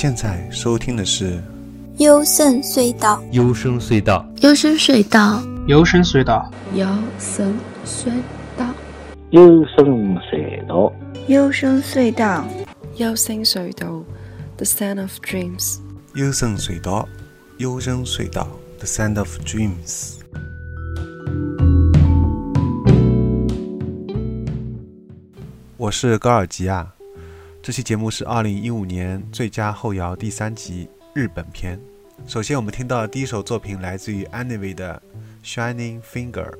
现在收听的是幽深隧道，幽深隧道，幽深隧道，幽深隧道，幽深隧道，幽深隧道，幽深隧道，幽深隧道，The Sound of Dreams。幽深隧道，幽深隧道，The Sound of Dreams。我是高尔基亚，这期节目是二零一五年最佳后摇第三集日本篇。首先，我们听到的第一首作品来自于 Anyway 的《Shining Finger》。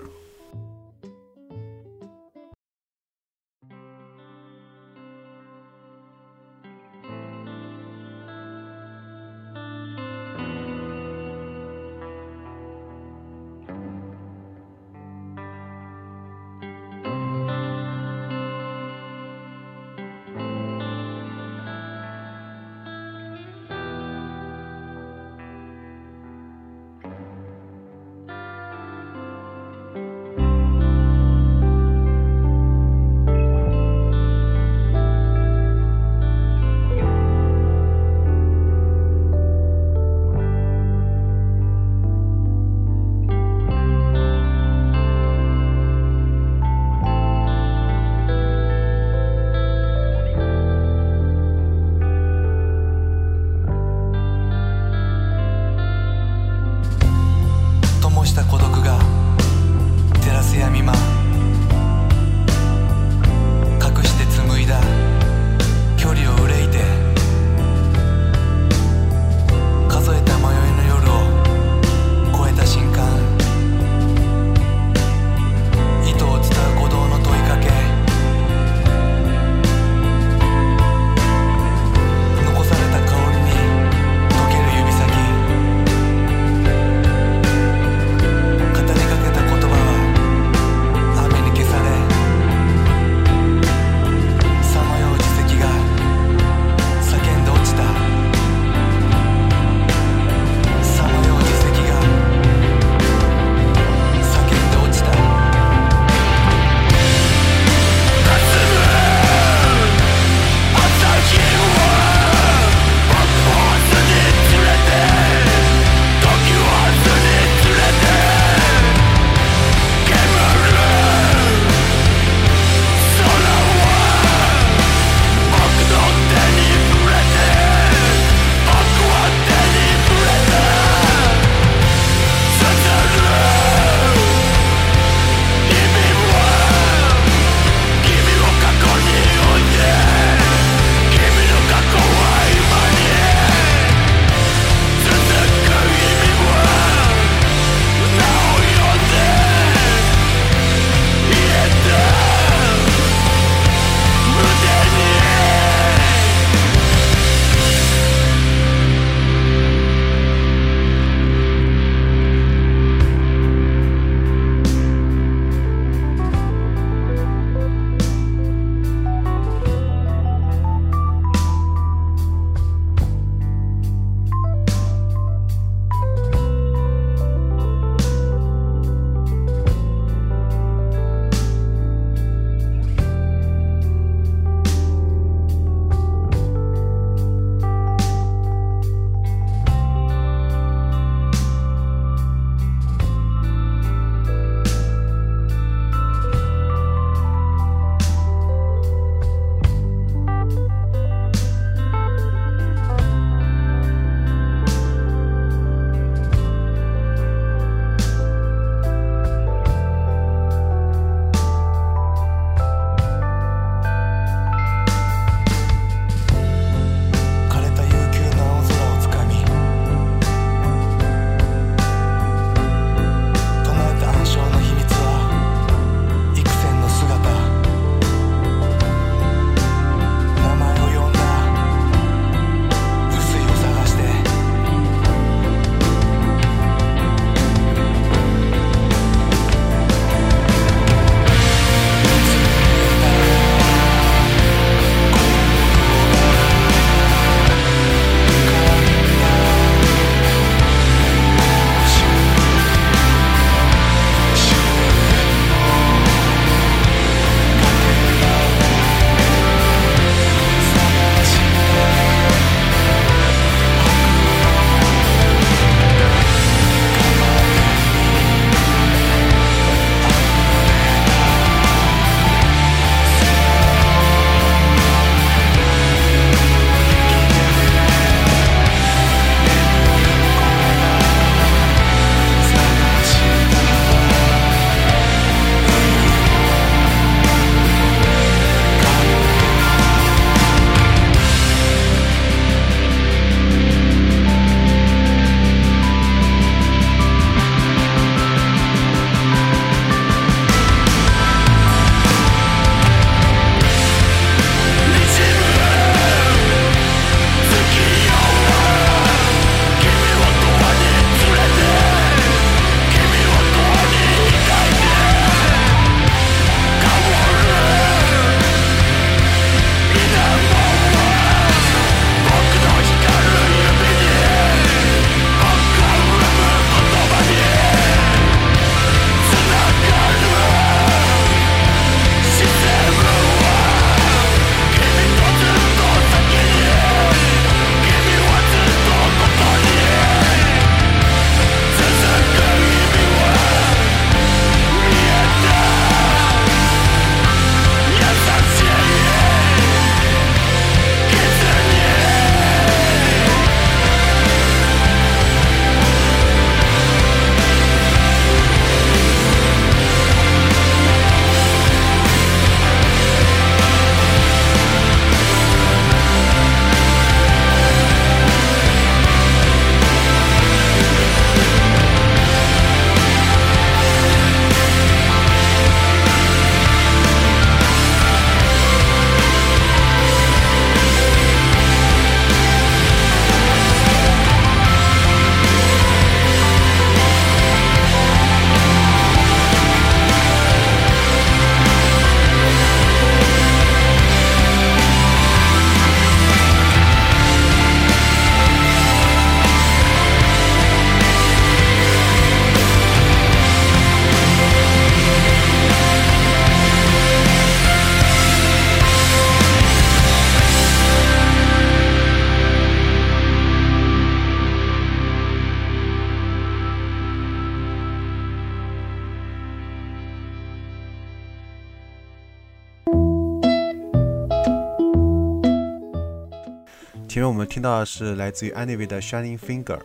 前面我们听到的是来自于 Anyway 的 Shining Finger。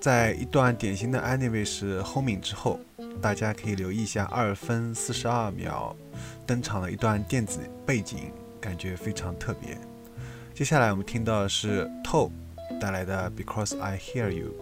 在一段典型的 Anyway 是 homing 之后，大家可以留意一下二分四十二秒登场的一段电子背景，感觉非常特别。接下来我们听到的是透带来的 Because I Hear You。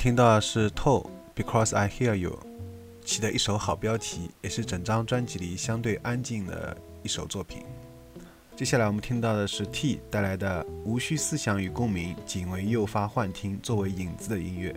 听到的是《透 Because I Hear You》，起的一首好标题，也是整张专辑里相对安静的一首作品。接下来我们听到的是 T 带来的“无需思想与共鸣，仅为诱发幻听”作为引子的音乐。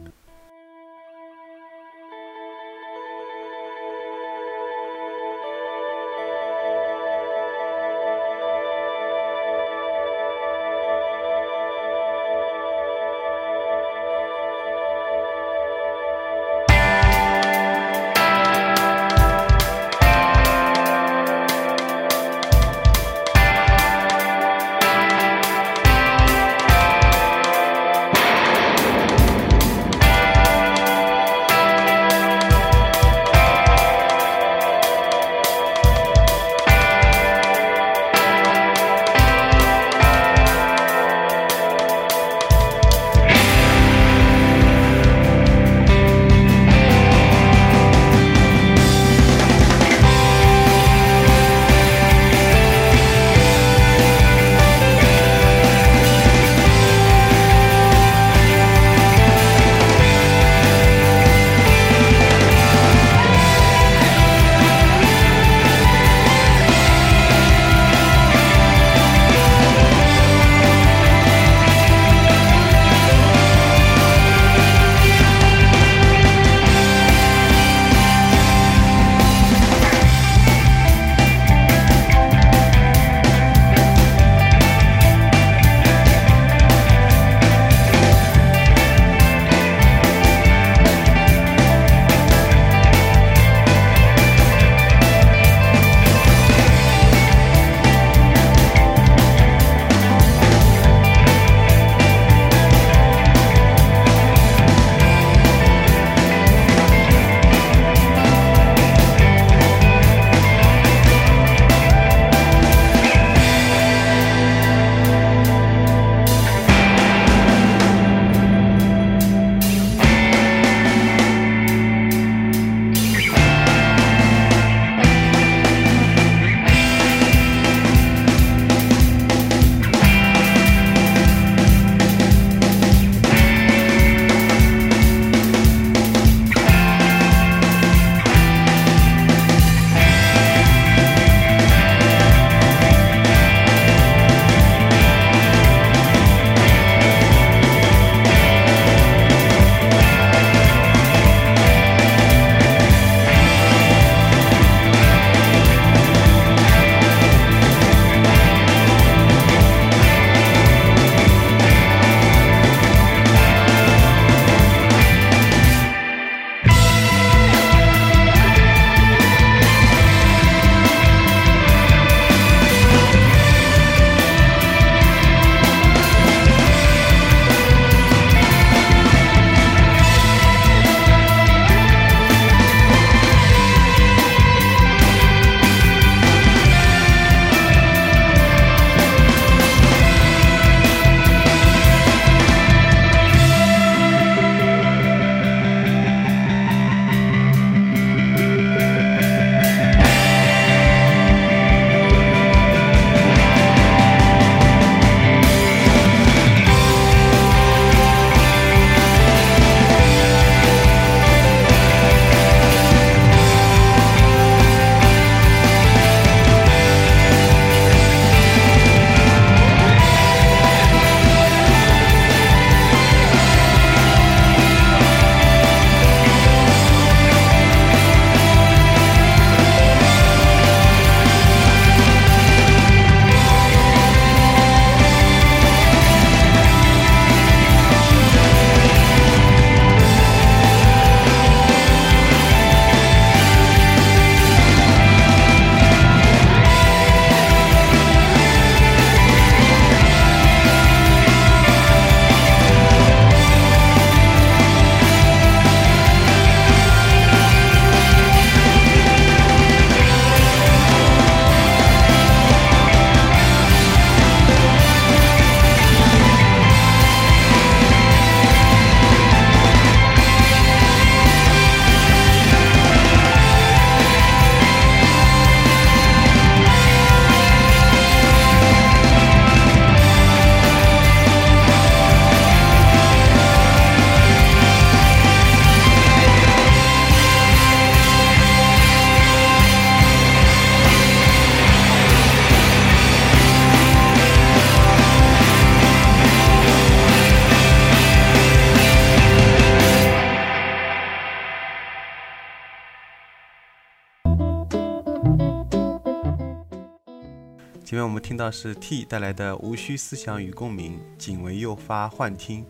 听到是 T 带来的无需思想与共鸣，仅为诱发幻听。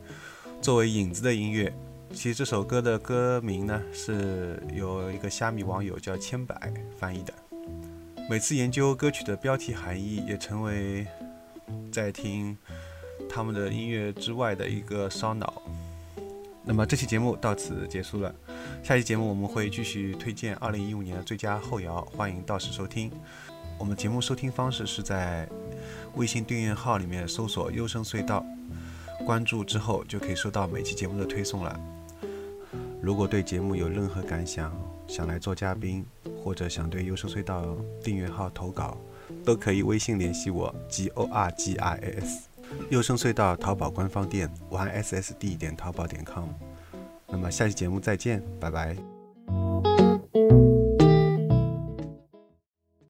作为影子的音乐，其实这首歌的歌名呢是由一个虾米网友叫千百翻译的。每次研究歌曲的标题含义，也成为在听他们的音乐之外的一个烧脑。那么这期节目到此结束了，下期节目我们会继续推荐二零一五年的最佳后摇，欢迎到时收听。我们节目收听方式是在微信订阅号里面搜索“优声隧道”，关注之后就可以收到每期节目的推送了。如果对节目有任何感想，想来做嘉宾，或者想对优声隧道订阅号投稿，都可以微信联系我，g o r g i s。优声隧道淘宝官方店：y s s d 点淘宝点 com。那么下期节目再见，拜拜。